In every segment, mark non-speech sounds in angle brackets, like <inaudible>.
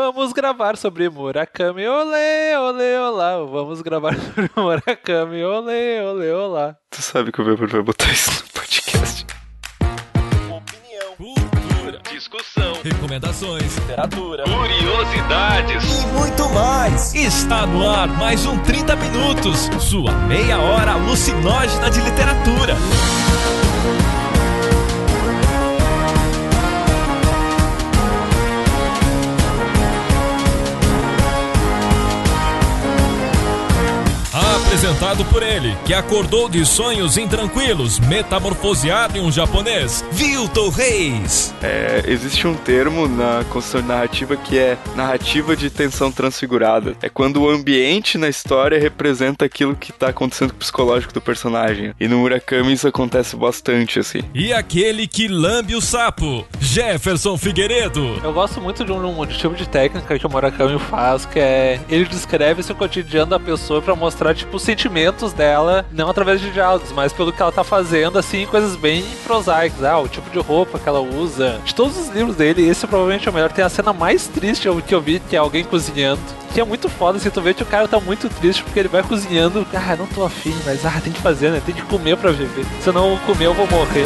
Vamos gravar sobre Murakami, olê, olê, olá. Vamos gravar <laughs> sobre Murakami, olê, olê, olá. Tu sabe que o Weber vai botar isso no podcast. Opinião, cultura, discussão, recomendações, literatura, curiosidades e muito mais. Está no ar mais um 30 Minutos, sua meia hora alucinógena de literatura. Apresentado por ele, que acordou de sonhos intranquilos, metamorfoseado em um japonês, Vilton Reis. É, existe um termo na construção de narrativa que é narrativa de tensão transfigurada. É quando o ambiente na história representa aquilo que tá acontecendo com o psicológico do personagem. E no Murakami isso acontece bastante, assim. E aquele que lambe o sapo, Jefferson Figueiredo. Eu gosto muito de um, um tipo de técnica que o Murakami faz, que é ele descreve esse cotidiano da pessoa para mostrar tipo os sentimentos dela, não através de diálogos, mas pelo que ela tá fazendo, assim, coisas bem prosaicas. Ah, o tipo de roupa que ela usa. De todos os livros dele, esse provavelmente é o melhor. Tem a cena mais triste que eu vi, que é alguém cozinhando. Que é muito foda, assim, tu vê que o cara tá muito triste porque ele vai cozinhando. Ah, não tô afim, mas ah, tem que fazer, né? Tem que comer pra viver. Se eu não comer, eu vou morrer.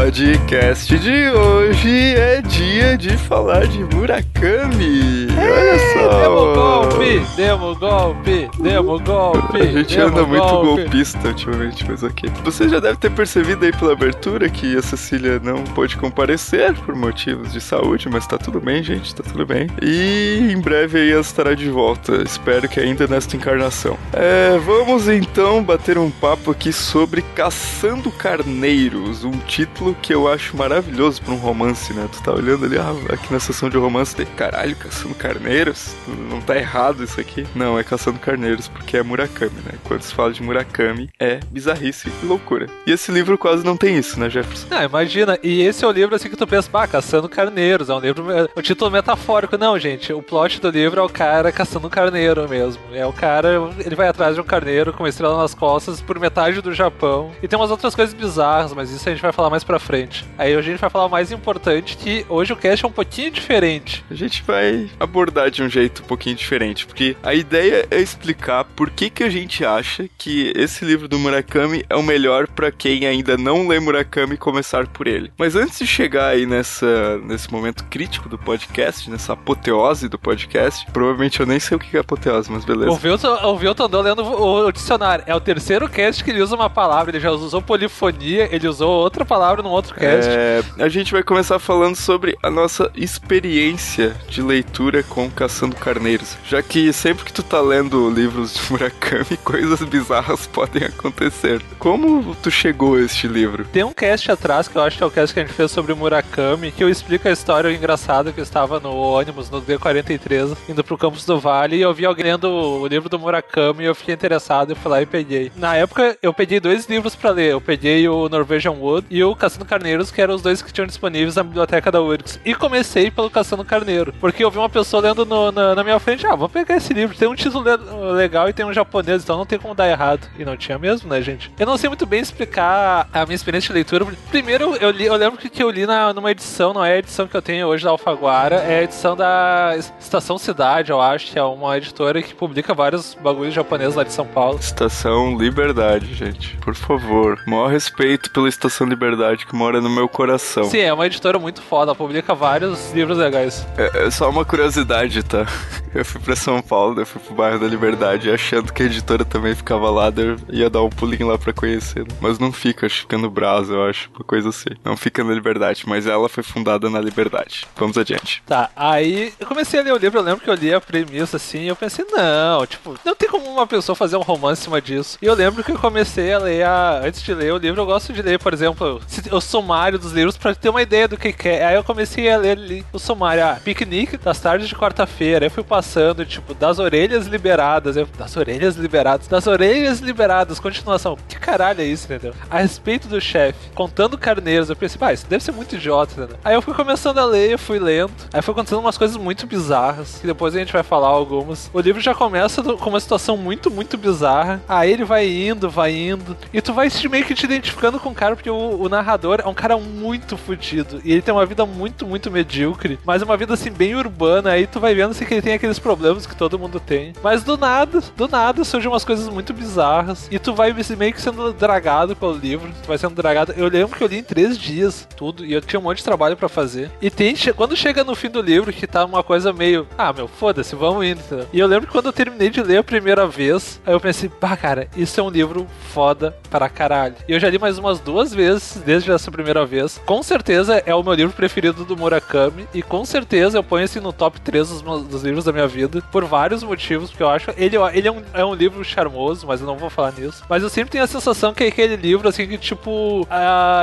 Podcast de hoje é dia de falar de Murakami. Olha só. Demo golpe, demo golpe, demo golpe. A gente demo anda muito golpe. golpista ultimamente, mas ok. Você já deve ter percebido aí pela abertura que a Cecília não pôde comparecer por motivos de saúde, mas tá tudo bem, gente, tá tudo bem. E em breve aí ela estará de volta, espero que ainda nesta encarnação. É, vamos então bater um papo aqui sobre Caçando Carneiros, um título que eu acho maravilhoso pra um romance, né? Tu tá olhando ali, ah, aqui na sessão de romance, tem caralho, Caçando Carneiros? Não tá errado isso aqui? Não, é Caçando Carneiros, porque é Murakami, né? Quando se fala de Murakami, é bizarrice e loucura. E esse livro quase não tem isso, né, Jefferson? Ah, imagina, e esse é o livro assim que tu pensa, bah, caçando carneiros, é um livro, o título metafórico. Não, gente, o plot do livro é o cara caçando um carneiro mesmo. É o cara, ele vai atrás de um carneiro com uma estrela nas costas por metade do Japão. E tem umas outras coisas bizarras, mas isso a gente vai falar mais pra frente. Aí a gente vai falar o mais importante, que hoje o cast é um pouquinho diferente. A gente vai abordar de um jeito um pouquinho diferente, porque a ideia é explicar por que que a gente acha que esse livro do Murakami é o melhor pra quem ainda não lê Murakami começar por ele. Mas antes de chegar aí nessa nesse momento crítico do podcast, nessa apoteose do podcast, provavelmente eu nem sei o que é apoteose, mas beleza. O Vilton, andou lendo o, o dicionário. É o terceiro cast que ele usa uma palavra. Ele já usou polifonia, ele usou outra palavra num outro cast. É, a gente vai começar falando sobre a nossa experiência de leitura com Caçando Carneiros. Já que sempre que tu tá lendo livros de Murakami, <laughs> coisas bizarras podem acontecer. Como tu chegou a este livro? Tem um cast atrás, que eu acho que é o cast que a gente fez sobre Murakami, que eu explico a história engraçada que eu estava no ônibus, no D43, indo pro campus do Vale, e eu vi alguém lendo o livro do Murakami e eu fiquei interessado e fui lá e peguei. Na época, eu peguei dois livros pra ler. Eu peguei o Norwegian Wood e o Caçando Carneiros, que eram os dois que tinham disponíveis na biblioteca da URGS. E comecei pelo Caçando Carneiro, porque eu vi uma pessoa lendo no- na, na minha frente, ah, vou pegar esse livro, tem um título le- legal e tem um japonês, então não tem como dar errado. E não tinha mesmo, né, gente? Eu não sei muito bem explicar a minha experiência de leitura. Primeiro, eu li, eu lembro que, que eu li na, numa edição, não é a edição que eu tenho hoje da Alfaguara, é a edição da Estação Cidade, eu acho, que é uma editora que publica vários bagulhos japoneses lá de São Paulo. Estação Liberdade, gente. Por favor. Maior respeito pela Estação Liberdade que mora no meu coração. Sim, é uma editora muito foda, ela publica vários livros legais. É, é só uma curiosidade, tá? Eu fui pra São Paulo, eu fui pro bairro da Liberdade, achando que a editora também ficava lá, eu ia dar um pulinho lá pra conhecer. Mas não fica, acho que fica no Brás, eu acho, uma coisa assim. Não fica na Liberdade, mas ela foi fundada na Liberdade. Vamos adiante. Tá, aí eu comecei a ler o livro, eu lembro que eu li a premissa assim, e eu pensei, não, tipo, não tem como uma pessoa fazer um romance em cima disso. E eu lembro que eu comecei a ler, a, antes de ler o livro, eu gosto de ler, por exemplo, se- o sumário dos livros pra ter uma ideia do que que é. Aí eu comecei a ler ali o sumário, ah, piquenique das tardes de quarta-feira. Eu fui passando, tipo, das orelhas liberadas. Eu, das orelhas liberadas. Das orelhas liberadas. Continuação. Que caralho é isso, entendeu? A respeito do chefe, contando carneiros, eu pensei, pá, isso deve ser muito idiota, entendeu? Aí eu fui começando a ler, fui lendo. Aí foi acontecendo umas coisas muito bizarras, que depois a gente vai falar algumas. O livro já começa com uma situação muito, muito bizarra. Aí ele vai indo, vai indo. E tu vai meio que te identificando com o cara, porque o, o narrador é um cara muito fudido. E ele tem uma vida muito, muito medíocre. Mas uma vida assim, bem urbana. Aí tu vai vendo assim, que ele tem aqueles problemas que todo mundo tem. Mas do nada, do nada, surgem umas coisas muito bizarras. E tu vai meio que sendo dragado pelo livro. Tu vai sendo dragado. Eu lembro que eu li em três dias tudo. E eu tinha um monte de trabalho pra fazer. E tem, quando chega no fim do livro, que tá uma coisa meio. Ah, meu, foda-se, vamos indo. E eu lembro que quando eu terminei de ler a primeira vez, aí eu pensei, pá, cara, isso é um livro foda pra caralho. E eu já li mais umas duas vezes desde essa primeira vez. Com certeza é o meu livro preferido do Murakami. E com certeza eu ponho esse no top 3 dos, meus- dos livros da minha vida. Por vários motivos, porque eu acho. Ele, ele é, um, é um livro charmoso, mas eu não vou falar nisso. Mas eu sempre tenho a sensação que é aquele livro, assim, que tipo.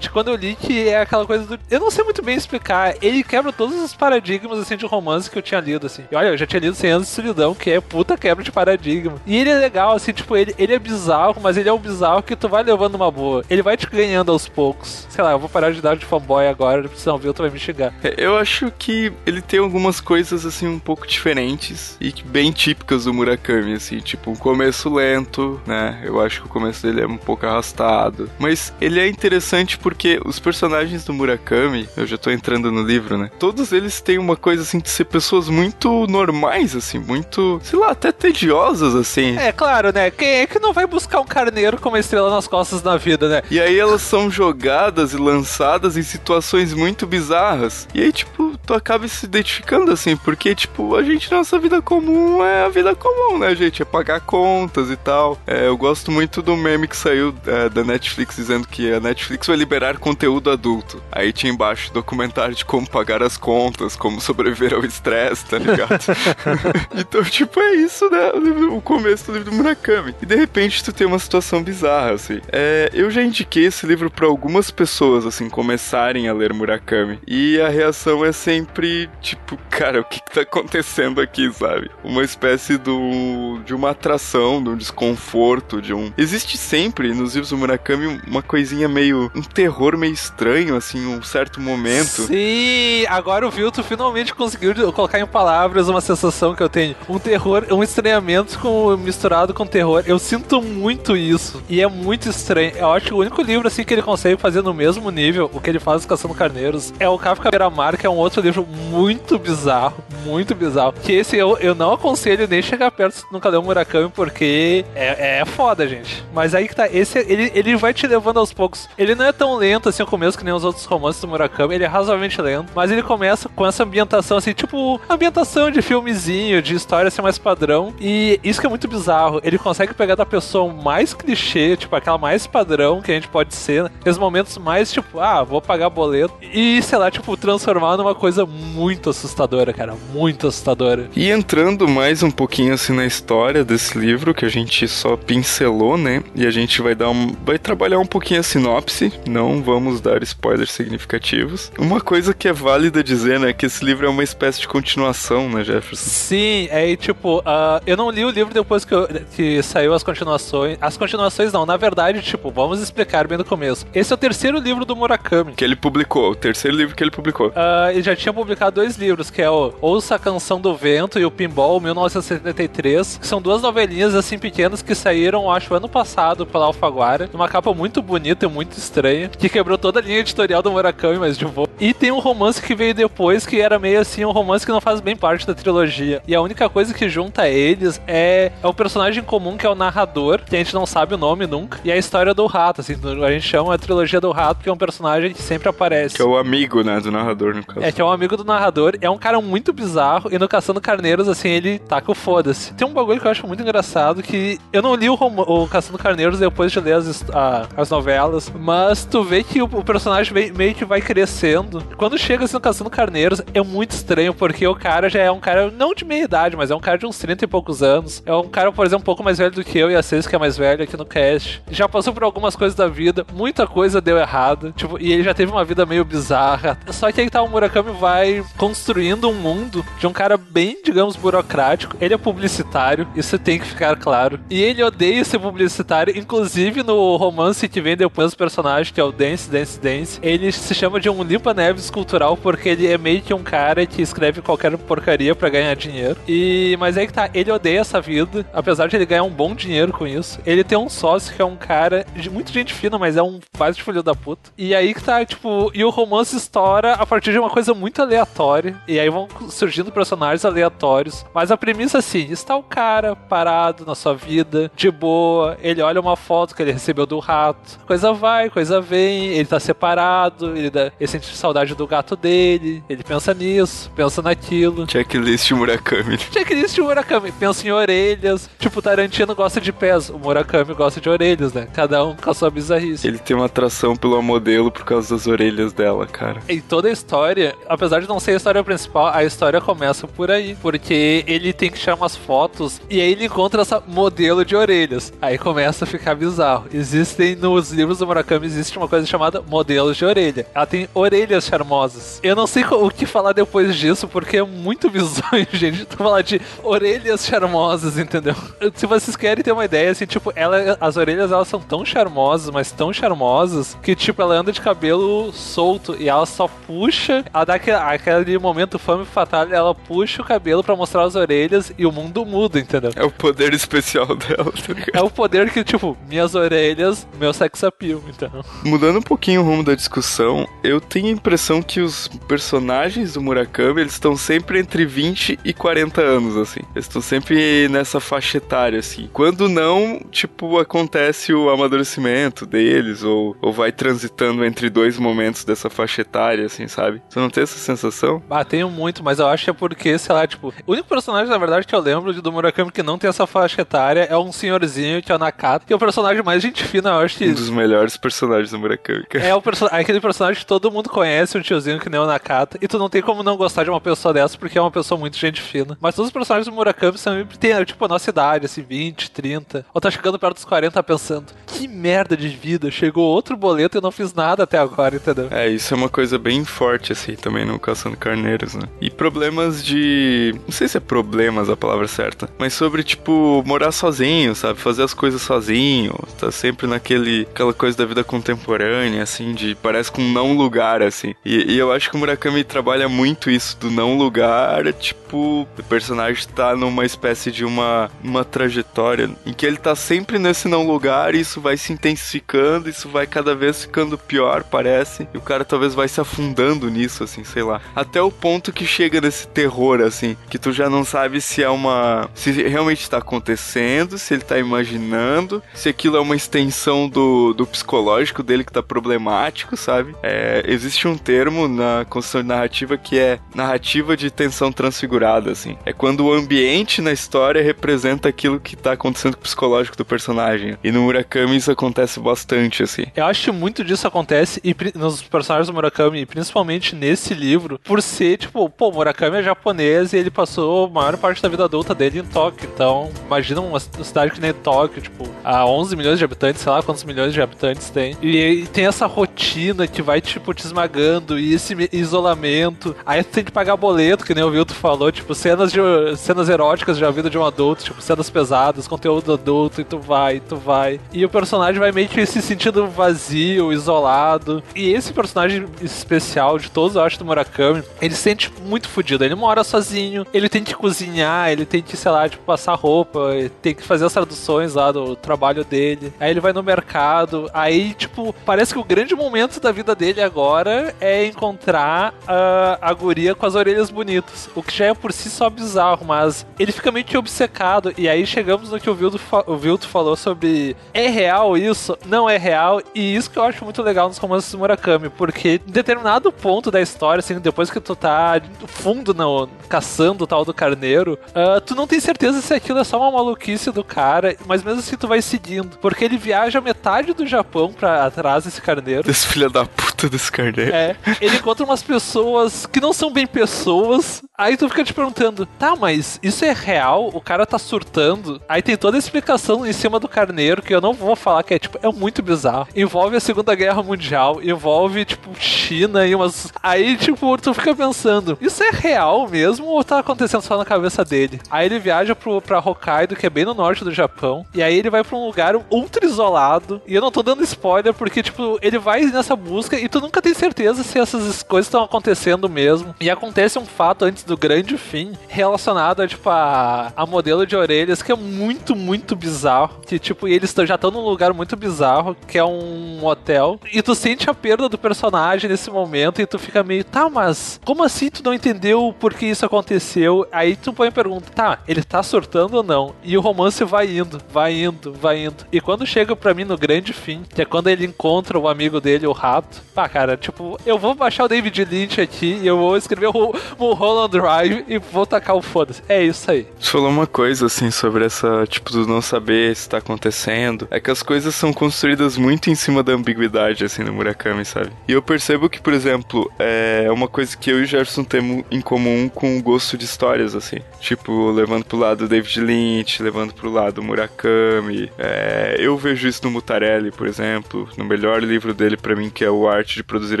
de quando eu li, que é aquela coisa do. Eu não sei muito bem explicar. Ele quebra todos os paradigmas, assim, de romance que eu tinha lido, assim. E olha, eu já tinha lido 100 anos de solidão, que é puta quebra de paradigma. E ele é legal, assim, tipo, ele, ele é bizarro, mas ele é um bizarro que tu vai levando uma boa. Ele vai te ganhando aos poucos. Sei lá, eu vou parar de dar de fanboy agora, senão viu, tu vai me xingar. É, Eu acho que ele tem algumas coisas assim um pouco diferentes e que bem típicas do Murakami, assim, tipo um começo lento, né? Eu acho que o começo dele é um pouco arrastado, mas ele é interessante porque os personagens do Murakami, eu já tô entrando no livro, né? Todos eles têm uma coisa assim de ser pessoas muito normais, assim, muito, sei lá, até tediosas assim. É, claro, né? Quem é que não vai buscar um carneiro com uma estrela nas costas na vida, né? E aí elas são jogadas e lançadas em situações muito bizarras. E aí, tipo, tu acaba se identificando assim, porque, tipo, a gente, nossa vida comum é a vida comum, né, gente? É pagar contas e tal. É, eu gosto muito do meme que saiu é, da Netflix dizendo que a Netflix vai liberar conteúdo adulto. Aí tinha embaixo documentário de como pagar as contas, como sobreviver ao estresse, tá ligado? <laughs> <laughs> então, tipo, é isso, né? O, livro- o começo do livro do Murakami. E de repente tu tem uma situação bizarra, assim. É, eu já indiquei esse livro pra algumas pessoas, assim, começarem a ler Murakami. E a reação é sempre, tipo, cara, o que, que tá acontecendo aqui, sabe? Uma espécie do, de uma atração, de um desconforto, de um. Existe sempre nos livros do Murakami uma coisinha meio. um terror meio estranho, assim, um certo momento. Sim, agora o Vilto finalmente conseguiu colocar em palavras uma sensação que eu tenho. Um terror, um estranhamento com, misturado com terror. Eu sinto muito isso. E é muito estranho. Eu acho que o único livro assim que ele consegue fazer no mesmo nível, o que ele faz Caçando Carneiros, é o Kafka Beira-Mar, que é um outro livro muito bizarro. Muito bizarro. Que esse eu, eu não aconselho nem chegar perto se nunca leu Murakami, porque é, é foda, gente. Mas aí que tá, esse ele, ele vai te levando aos poucos. Ele não é tão lento assim no começo que nem os outros romances do Murakami, ele é razoavelmente lento, mas ele começa com essa ambientação assim, tipo, ambientação de filmezinho, de história assim mais padrão. E isso que é muito bizarro, ele consegue pegar da pessoa mais clichê, tipo aquela mais padrão que a gente pode ser, né? Momentos mais tipo, ah, vou pagar boleto e sei lá, tipo, transformar numa coisa muito assustadora, cara, muito assustadora. E entrando mais um pouquinho assim na história desse livro que a gente só pincelou, né? E a gente vai dar um vai trabalhar um pouquinho a sinopse, não vamos dar spoilers significativos. Uma coisa que é válida dizer, né, que esse livro é uma espécie de continuação, né, Jefferson? Sim, é tipo, ah, eu não li o livro depois que, eu- que saiu as continuações. As continuações não, na verdade, tipo, vamos explicar bem no começo. Esse é o terceiro livro do Murakami. Que ele publicou, o terceiro livro que ele publicou. Ah, ele já tinha publicado dois livros, que é o Ouça a Canção do Vento e o Pinball, 1973, que são duas novelinhas assim pequenas que saíram, acho, ano passado pela Alfaguara, numa capa muito bonita e muito estranha, que quebrou toda a linha editorial do Murakami, mas de boa. E tem um romance que veio depois, que era meio assim, um romance que não faz bem parte da trilogia. E a única coisa que junta eles é, é o personagem comum, que é o narrador, que a gente não sabe o nome nunca, e a história do rato, assim, a gente chama a trilogia do rato, que é um personagem que sempre aparece. Que é o amigo, né, do narrador, no caso. É, que é um amigo do narrador, é um cara muito bizarro, e no Caçando Carneiros, assim, ele taca o foda-se. Tem um bagulho que eu acho muito engraçado, que eu não li o, rom- o Caçando Carneiros depois de ler as, a- as novelas, mas tu vê que o, o personagem meio, meio que vai crescendo. Quando chega assim no Caçando Carneiros, é muito estranho, porque o cara já é um cara, não de meia idade, mas é um cara de uns 30 e poucos anos. É um cara, por exemplo, um pouco mais velho do que eu e a Cês, que é mais velho aqui no cast. Já passou por algumas coisas da vida, muita coisa deu errado, tipo, e ele já teve uma vida meio bizarra. Só que aí tá, o Murakami vai construindo um mundo de um cara bem, digamos, burocrático. Ele é publicitário, isso tem que ficar claro. E ele odeia ser publicitário, inclusive no romance que vem depois do personagem, que é o Dance, Dance, Dance. Ele se chama de um limpa-neves cultural porque ele é meio que um cara que escreve qualquer porcaria para ganhar dinheiro. E mas aí que tá, ele odeia essa vida, apesar de ele ganhar um bom dinheiro com isso. Ele tem um sócio que é um cara de muito gente fina, mas é um quase filho da puta. E aí que tá, tipo, e o romance estoura a partir de uma coisa muito aleatória. E aí vão surgindo personagens aleatórios. Mas a premissa assim, está o cara parado na sua vida, de boa, ele olha uma foto que ele recebeu do rato. Coisa vai, coisa vem, ele tá separado, ele, dá, ele sente saudade do gato dele, ele pensa nisso, pensa naquilo. Checklist Murakami. <laughs> Checklist Murakami, pensa em orelhas. Tipo, o Tarantino gosta de pés, o Murakami gosta de orelhas, né? Cada um com a sua bizarrice. Ele tem uma atração pelo modelo por causa das orelhas dela, cara. Em toda a história, apesar de não ser a história principal, a história começa por aí. Porque ele tem que tirar umas fotos e aí ele encontra essa modelo de orelhas. Aí começa a ficar bizarro. Existem nos livros do Murakami, existe uma coisa chamada modelos de orelha. Ela tem orelhas charmosas. Eu não sei o que falar depois disso, porque é muito <laughs> bizonho, gente. Tu falar de orelhas charmosas, entendeu? Se vocês querem ter uma ideia, assim, tipo, ela, as orelhas elas são tão charmosas, mas tão charmosas, que, tipo, ela anda de cabelo solto e ela só puxa, ela dá aquele, aquele momento fame fatal, ela puxa o cabelo para mostrar as orelhas e o mundo muda, entendeu? É o poder especial dela, tá ligado? É o poder que, tipo, minhas orelhas, meu sex appeal, então. Mudando um pouquinho o rumo da discussão, eu tenho a impressão que os personagens do Murakami, eles estão sempre entre 20 e 40 anos, assim. Eles estão sempre nessa faixa etária, assim. Quando não, tipo, acontece o amadurecimento deles, ou, ou vai transitando entre dois momentos dessa faixa etária, assim, sabe? Você não tem essa sensação? Ah, tenho muito, mas eu acho que é porque, sei lá, tipo, o único personagem, na verdade, que eu lembro do Murakami que não tem essa faixa etária é um senhorzinho que é o Nakata, que é o personagem mais gente fina, eu acho que. Um dos melhores personagens do Murakami, cara. É o perso aquele personagem que todo mundo conhece, um tiozinho que nem o Nakata, e tu não tem como não gostar de uma pessoa dessa porque é uma pessoa muito gente fina. Mas todos os personagens do Murakami sempre têm, tipo, a nossa idade, assim, 20, 30, ou tá chegando perto dos 40 pensando, que merda de vida, chegou outro boleto e eu não fiz nada até agora, entendeu? É, isso é uma coisa bem forte, assim, também Caçando Carneiros, né? E problemas de. Não sei se é problemas a palavra certa, mas sobre, tipo, morar sozinho, sabe? Fazer as coisas sozinho, tá sempre naquele. aquela coisa da vida contemporânea, assim, de. parece com um não lugar, assim. E, e eu acho que o Murakami trabalha muito isso do não lugar, tipo, o personagem tá numa espécie de uma, uma trajetória em que ele tá sempre nesse não lugar e isso vai se intensificando, isso vai cada vez ficando pior, parece. E o cara talvez vai se afundando nisso, assim, sei lá. Até o ponto que chega nesse terror, assim, que tu já não sabe se é uma. se realmente tá acontecendo, se ele tá imaginando, se aquilo é uma extensão do, do psicológico dele que tá problemático, sabe? É, existe um termo na construção de narrativa que é narrativa de tensão transfigurada, assim. É quando o ambiente na história representa aquilo que tá acontecendo com o psicológico do personagem. E no Murakami isso acontece bastante, assim. Eu acho que muito disso acontece e nos personagens do Murakami, principalmente nesse livro, por ser, tipo, pô, Murakami é japonês e ele passou a maior parte da vida adulta dele em Tóquio. Então, imagina uma cidade que nem Tóquio, tipo, a 11 milhões de habitantes, sei lá quantos milhões de habitantes tem. E, e tem essa rotina que vai, tipo, te esmagando e esse isolamento. Aí tu tem que pagar boleto, que nem o Vilto falou, tipo, cenas, de, cenas eróticas da vida de um adulto, tipo, cenas pesadas, conteúdo adulto, e tu vai, e tu vai. E o personagem vai meio que se sentindo vazio, isolado. E esse personagem especial de todos, eu acho, do Murakami, ele se sente muito fodido. Ele mora sozinho, ele tem que cozinhar, ele tem que, sei lá, tipo, passar roupa, tem que fazer as traduções lá do trabalho dele. Aí ele vai no mercado, aí, tipo, parece que o grande momento da vida dele agora é encontrar a, a guria com as orelhas bonitas. O que já é por si só bizarro, mas ele fica meio que obcecado. E aí chegamos no que o Vilto, o Vilto falou sobre é real isso? Não é real. E isso que eu acho muito legal nos romances do Murakami, porque em determinado ponto da história, assim, depois que tu tá fundo no, caçando o tal do carneiro, uh, tu não tem certeza se aquilo é só uma maluquice do cara, mas mesmo assim tu vai seguindo. Porque ele viaja metade do Japão pra atrás desse carneiro. Esse filho da puta. Foto desse carneiro. É, ele encontra umas pessoas que não são bem pessoas. Aí tu fica te perguntando, tá, mas isso é real? O cara tá surtando? Aí tem toda a explicação em cima do carneiro que eu não vou falar que é tipo, é muito bizarro. Envolve a Segunda Guerra Mundial, envolve, tipo, China e umas. Aí, tipo, tu fica pensando, isso é real mesmo ou tá acontecendo só na cabeça dele? Aí ele viaja pro, pra Hokkaido, que é bem no norte do Japão, e aí ele vai pra um lugar ultra isolado. E eu não tô dando spoiler porque, tipo, ele vai nessa busca e tu nunca tem certeza se essas coisas estão acontecendo mesmo. E acontece um fato antes do grande fim relacionado a, tipo, a, a modelo de orelhas que é muito, muito bizarro. Que, tipo, eles já estão num lugar muito bizarro, que é um hotel. E tu sente a perda do personagem nesse momento e tu fica meio, tá, mas como assim tu não entendeu por que isso aconteceu? Aí tu põe a pergunta, tá, ele tá surtando ou não? E o romance vai indo, vai indo, vai indo. E quando chega pra mim no grande fim, que é quando ele encontra o amigo dele, o rato, pá, cara, tipo, eu vou baixar o David Lynch aqui e eu vou escrever o, o Holland Drive e vou tacar o foda-se. É isso aí. Você falou uma coisa, assim, sobre essa, tipo, do não saber se tá acontecendo. É que as coisas são construídas muito em cima da ambiguidade, assim, no Murakami, sabe? E eu percebo que, por exemplo, é uma coisa que eu e o Gerson temos em comum com o gosto de histórias, assim. Tipo, levando pro lado David Lynch, levando pro lado Murakami. É, eu vejo isso no Mutarelli, por exemplo, no melhor livro dele para mim, que é o Arte de Produzir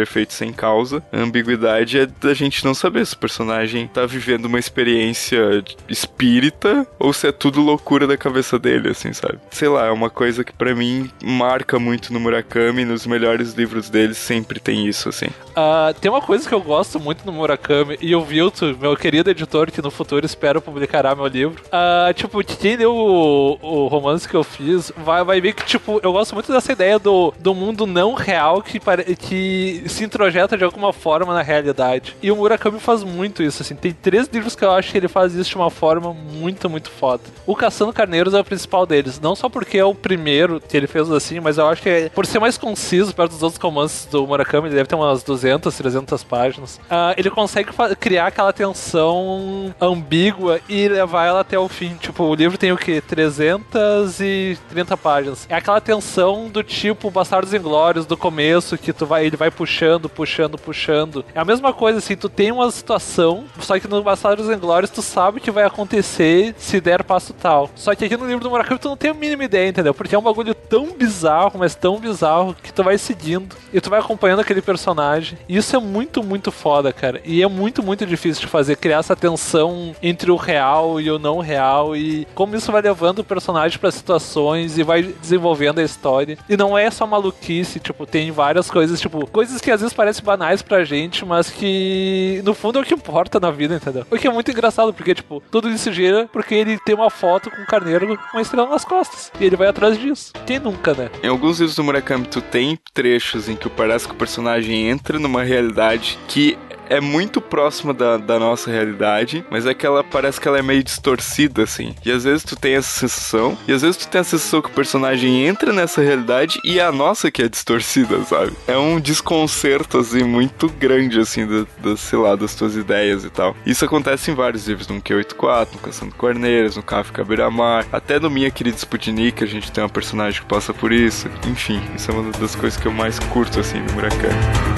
Efeitos Sem Causa. A ambiguidade é da gente não saber se o personagem tá vivendo uma experiência espírita ou se é tudo loucura da cabeça dele, assim, sabe? Sei lá, é uma coisa que para mim marca muito no Murakami, nos melhores livros dele sempre tem isso, assim. Uh, tem uma coisa que eu gosto muito no Murakami, e o Vilto, meu querido editor, que no futuro espero publicará meu livro. Uh, tipo, quem leu o, o romance que eu fiz, vai, vai ver que, tipo, eu gosto muito dessa ideia do, do mundo não real que, que se introjeta de alguma forma na realidade. E o Murakami faz muito isso, assim. Tem três livros que eu acho que ele faz isso de uma forma muito, muito foda. O Caçando Carneiros é o principal deles. Não só porque é o primeiro que ele fez assim, mas eu acho que é, por ser mais conciso perto dos outros romances do Murakami, ele deve ter umas 200, 300 páginas. Uh, ele consegue criar aquela tensão ambígua e levar ela até o fim. Tipo, o livro tem o que? 330 páginas. É aquela tensão do tipo Bastardos Inglórios do começo, que tu vai, ele vai puxando, puxando, puxando. É a mesma coisa, assim, tu tem uma situação, só que no Bastardos Inglórios tu sabe que vai acontecer se der passo tal. Só que aqui no livro do Murakami tu não tem a mínima ideia, entendeu? Porque é um bagulho tão bizarro, mas tão bizarro, que tu vai seguindo e tu vai acompanhando aquele personagem. E isso é muito, muito foda, cara. E é muito, muito difícil de fazer, criar essa tensão entre o real e o não real e como isso vai levando o personagem para situações e vai desenvolvendo a história. E não é só maluquice, tipo, tem várias coisas, tipo, coisas que às vezes parecem banais pra gente, mas que no fundo é o que importa na vida, entendeu? O que é muito engraçado, porque, tipo, tudo isso gira porque ele tem uma foto com um carneiro com uma estrela nas costas. E ele vai atrás disso. Quem nunca, né? Em alguns livros do Murakami, tu tem trechos em que parece que o personagem entra numa realidade que é muito próxima da, da nossa realidade, mas é que ela parece que ela é meio distorcida, assim. E às vezes tu tem essa sensação, e às vezes tu tem a sensação que o personagem entra nessa realidade e é a nossa que é distorcida, sabe? É um desconcerto, assim, muito grande, assim, da, da sei lá, das tuas ideias e tal. Isso acontece em vários livros, no Q84, no Caçando Corneiras, no Kafka Beira-Mar, até no Minha Querida Sputnik, a gente tem uma personagem que passa por isso. Enfim, isso é uma das coisas que eu mais curto, assim, do Murakami.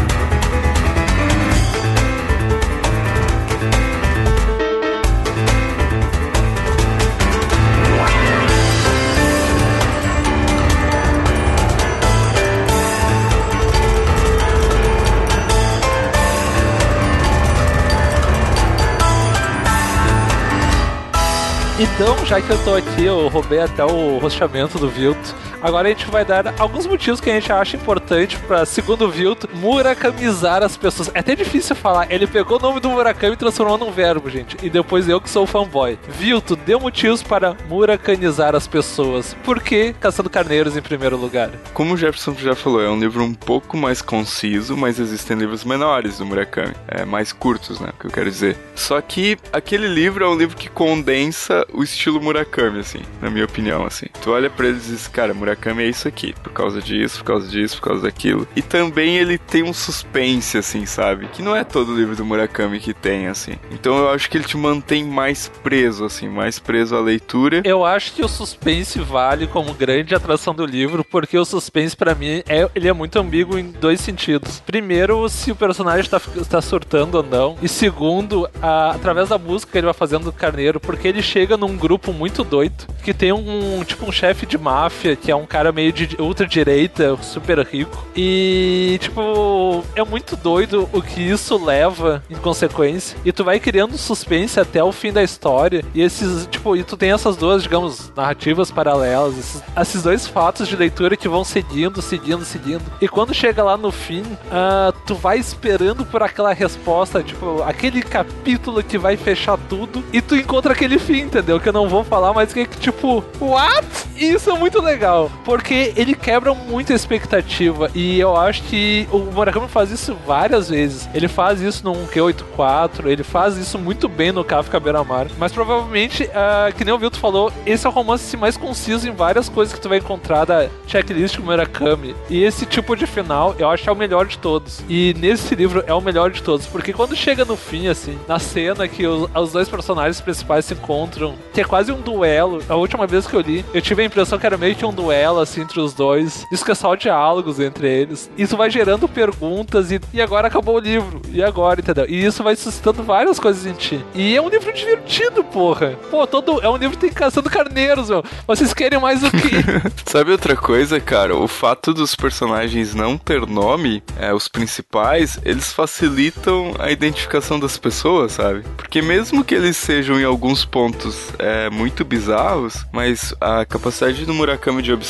Então, já que eu tô aqui, eu roubei até o rosteamento do Vilto. Agora a gente vai dar alguns motivos que a gente acha importante para, segundo o Vilto, murakamizar as pessoas. É até difícil falar. Ele pegou o nome do Murakami e transformou num verbo, gente. E depois eu que sou fanboy. Vilto, deu motivos para murakanizar as pessoas. Por que Caçando Carneiros em primeiro lugar? Como o Jefferson já falou, é um livro um pouco mais conciso, mas existem livros menores do Murakami. É, mais curtos, né? O que eu quero dizer. Só que aquele livro é um livro que condensa o estilo Murakami, assim, na minha opinião, assim. Tu olha pra eles e diz, cara, Murakami Murakami é isso aqui, por causa disso, por causa disso, por causa daquilo. E também ele tem um suspense, assim, sabe? Que não é todo livro do Murakami que tem, assim. Então eu acho que ele te mantém mais preso, assim, mais preso à leitura. Eu acho que o suspense vale como grande atração do livro, porque o suspense para mim é ele é muito ambíguo em dois sentidos. Primeiro, se o personagem está tá surtando ou não, e segundo, a, através da música que ele vai fazendo do Carneiro, porque ele chega num grupo muito doido que tem um tipo um chefe de máfia que é um cara meio de ultra direita, super rico. E tipo, é muito doido o que isso leva em consequência. E tu vai criando suspense até o fim da história. E esses, tipo, e tu tem essas duas, digamos, narrativas paralelas, esses, esses dois fatos de leitura que vão seguindo, seguindo, seguindo. E quando chega lá no fim, uh, tu vai esperando por aquela resposta, tipo, aquele capítulo que vai fechar tudo, e tu encontra aquele fim, entendeu? Que eu não vou falar, mas que é que, tipo, what? Isso é muito legal, porque ele quebra muito a expectativa, e eu acho que o Murakami faz isso várias vezes. Ele faz isso no Q84, ele faz isso muito bem no Kafka Beira-Mar, mas provavelmente, uh, que nem o Vilto falou, esse é o romance mais conciso em várias coisas que tu vai encontrar da checklist do Murakami. E esse tipo de final, eu acho é o melhor de todos. E nesse livro é o melhor de todos, porque quando chega no fim, assim, na cena que os, os dois personagens principais se encontram, que é quase um duelo. A última vez que eu li, eu tive a impressão que era meio que um duelo, assim, entre os dois. Isso que é só diálogos entre eles. Isso vai gerando perguntas e, e agora acabou o livro. E agora, entendeu? E isso vai suscitando várias coisas em ti. E é um livro divertido, porra. Pô, todo. É um livro que tem caçando carneiros, meu. Vocês querem mais o quê? <laughs> Sabe outra coisa, cara? O fato dos personagens não ter nome, é, os principais, eles facilitam a identificação das pessoas, sabe? Porque mesmo que eles sejam em alguns pontos é, muito bizarros, mas a capacidade do Murakami de observar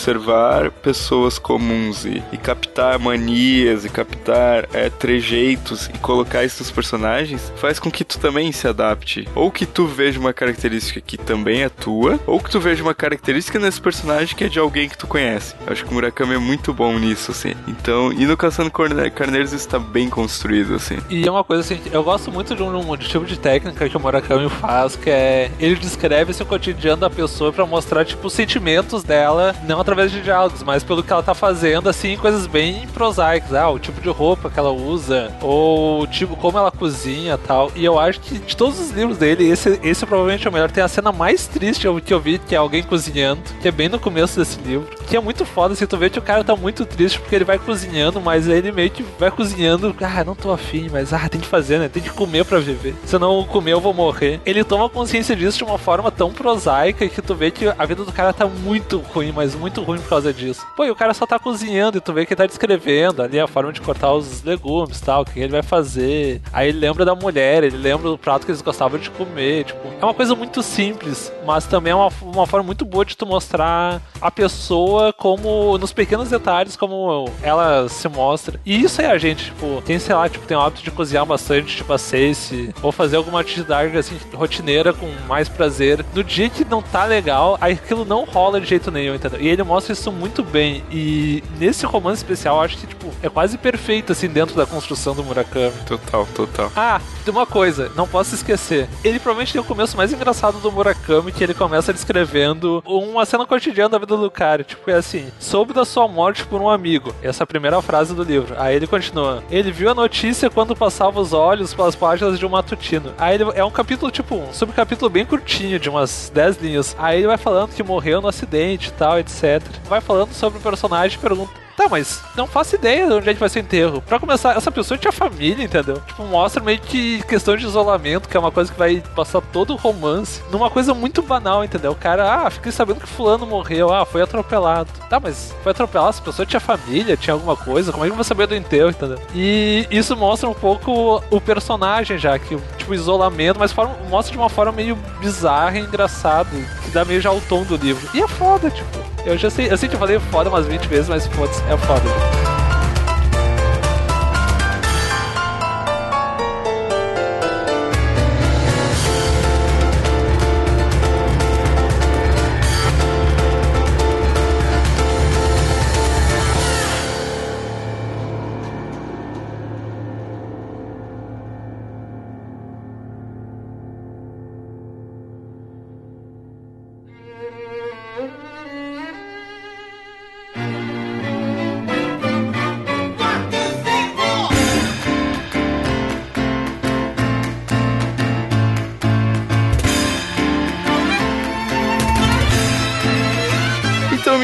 pessoas comuns e, e captar manias e captar é, trejeitos e colocar isso nos personagens faz com que tu também se adapte. Ou que tu veja uma característica que também é tua, ou que tu veja uma característica nesse personagem que é de alguém que tu conhece. Eu acho que o Murakami é muito bom nisso, assim. Então, e no Caçando Carneiros está bem construído, assim. E é uma coisa assim, eu gosto muito de um, de tipo de técnica que o Murakami faz, que é ele descreve esse cotidiano da pessoa para mostrar, tipo, os sentimentos dela, não através de diálogos, mas pelo que ela tá fazendo, assim, coisas bem prosaicas. Ah, o tipo de roupa que ela usa, ou tipo, como ela cozinha tal. E eu acho que de todos os livros dele, esse, esse provavelmente é o melhor. Tem a cena mais triste que eu vi, que é alguém cozinhando, que é bem no começo desse livro, que é muito foda, assim, tu vê que o cara tá muito triste porque ele vai cozinhando, mas ele meio que vai cozinhando, ah, não tô afim, mas ah, tem que fazer, né? Tem que comer para viver. Se não comer, eu vou morrer. Ele toma consciência disso de uma forma tão prosaica que tu vê que a vida do cara tá muito ruim, mas muito ruim por causa disso. Pô, e o cara só tá cozinhando e tu vê que ele tá descrevendo ali a forma de cortar os legumes tal, o que ele vai fazer. Aí ele lembra da mulher, ele lembra do prato que eles gostavam de comer. Tipo, é uma coisa muito simples, mas também é uma, uma forma muito boa de tu mostrar a pessoa como, nos pequenos detalhes, como ela se mostra. E isso é a gente, tipo, tem, sei lá, tipo, tem o hábito de cozinhar bastante, tipo, a Ceci, ou fazer alguma atividade, assim, rotineira com mais prazer. No dia que não tá legal, aquilo não rola de jeito nenhum, entendeu? E ele mostra isso muito bem. E nesse romance especial, eu acho que, tipo, é quase perfeito, assim, dentro da construção do Murakami. Total, total. Ah, tem uma coisa, não posso esquecer. Ele provavelmente tem o começo mais engraçado do Murakami, que ele começa descrevendo uma cena cotidiana da vida do cara. Tipo, é assim: soube da sua morte por um amigo. Essa é a primeira frase do livro. Aí ele continua: ele viu a notícia quando passava os olhos pelas páginas de um matutino. Aí ele, é um capítulo, tipo, um subcapítulo bem curtinho, de umas 10 linhas. Aí ele vai falando que morreu no acidente e tal, etc. Vai falando sobre o personagem e pergunta Tá, mas não faço ideia de onde a gente vai ser enterro. Pra começar, essa pessoa tinha família, entendeu? Tipo, mostra meio que questão de isolamento, que é uma coisa que vai passar todo o romance, numa coisa muito banal, entendeu? O cara, ah, fiquei sabendo que fulano morreu, ah, foi atropelado. Tá, mas foi atropelado, essa pessoa tinha família, tinha alguma coisa, como é que eu vou saber do enterro, entendeu? E isso mostra um pouco o personagem já, que, tipo, isolamento, mas forma, mostra de uma forma meio bizarra e engraçada, que dá meio já o tom do livro. E é foda, tipo. Eu já sei, eu sei que eu falei foda umas 20 vezes, mas foda-se, é foda.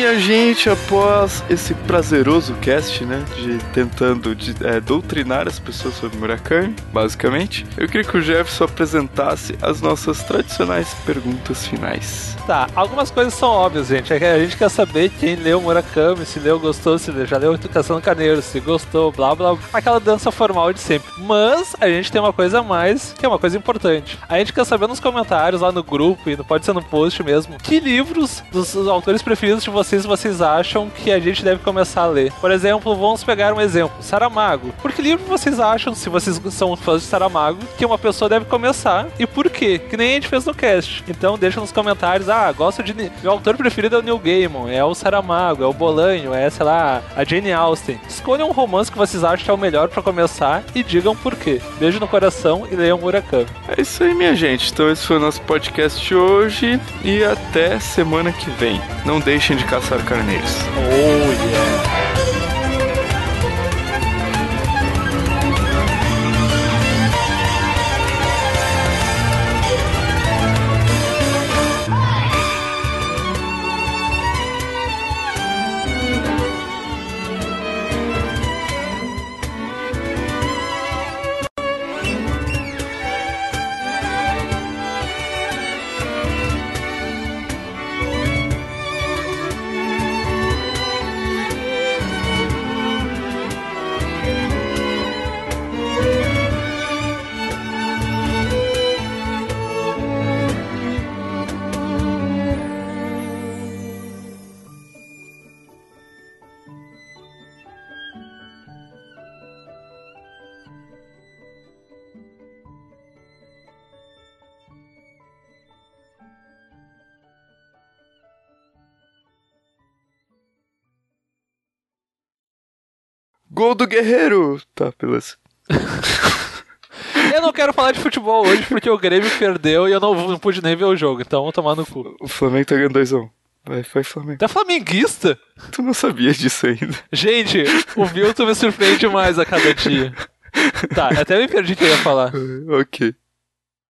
Minha gente, após esse prazeroso cast, né, de tentando de, é, doutrinar as pessoas sobre Murakami, basicamente, eu queria que o Jefferson apresentasse as nossas tradicionais perguntas finais. Tá, algumas coisas são óbvias, gente. É a gente quer saber quem leu Murakami, se leu, gostou, se já leu Educação do Carneiro, se gostou, blá blá, aquela dança formal de sempre. Mas a gente tem uma coisa a mais, que é uma coisa importante. A gente quer saber nos comentários lá no grupo e pode ser no post mesmo, que livros dos autores preferidos de vocês vocês acham que a gente deve começar a ler. Por exemplo, vamos pegar um exemplo, Saramago. Por que livro vocês acham, se vocês são fãs de Saramago, que uma pessoa deve começar e por quê? Que nem a gente fez no cast. Então deixa nos comentários, ah, gosto de. Meu autor preferido é o Neil Gaiman, é o Saramago, é o Bolanho, é, sei lá, a Jane Austen. Escolham um romance que vocês acham que é o melhor para começar e digam por quê. Beijo no coração e leiam Murakami. É isso aí, minha gente. Então esse foi o nosso podcast hoje e até semana que vem. Não deixem de caçar carneiros. Oh, yeah. Gol do Guerreiro! Tá, beleza. <laughs> Eu não quero falar de futebol hoje porque o Grêmio perdeu e eu não, não pude nem ver o jogo, então vou tomar no cu. O Flamengo tá ganhando 2x1. Vai, vai Flamengo. É flamenguista? Tu não sabia disso ainda. Gente, o Vilton me surpreende mais a cada dia. Tá, até me perdi o que eu ia falar. <laughs> ok.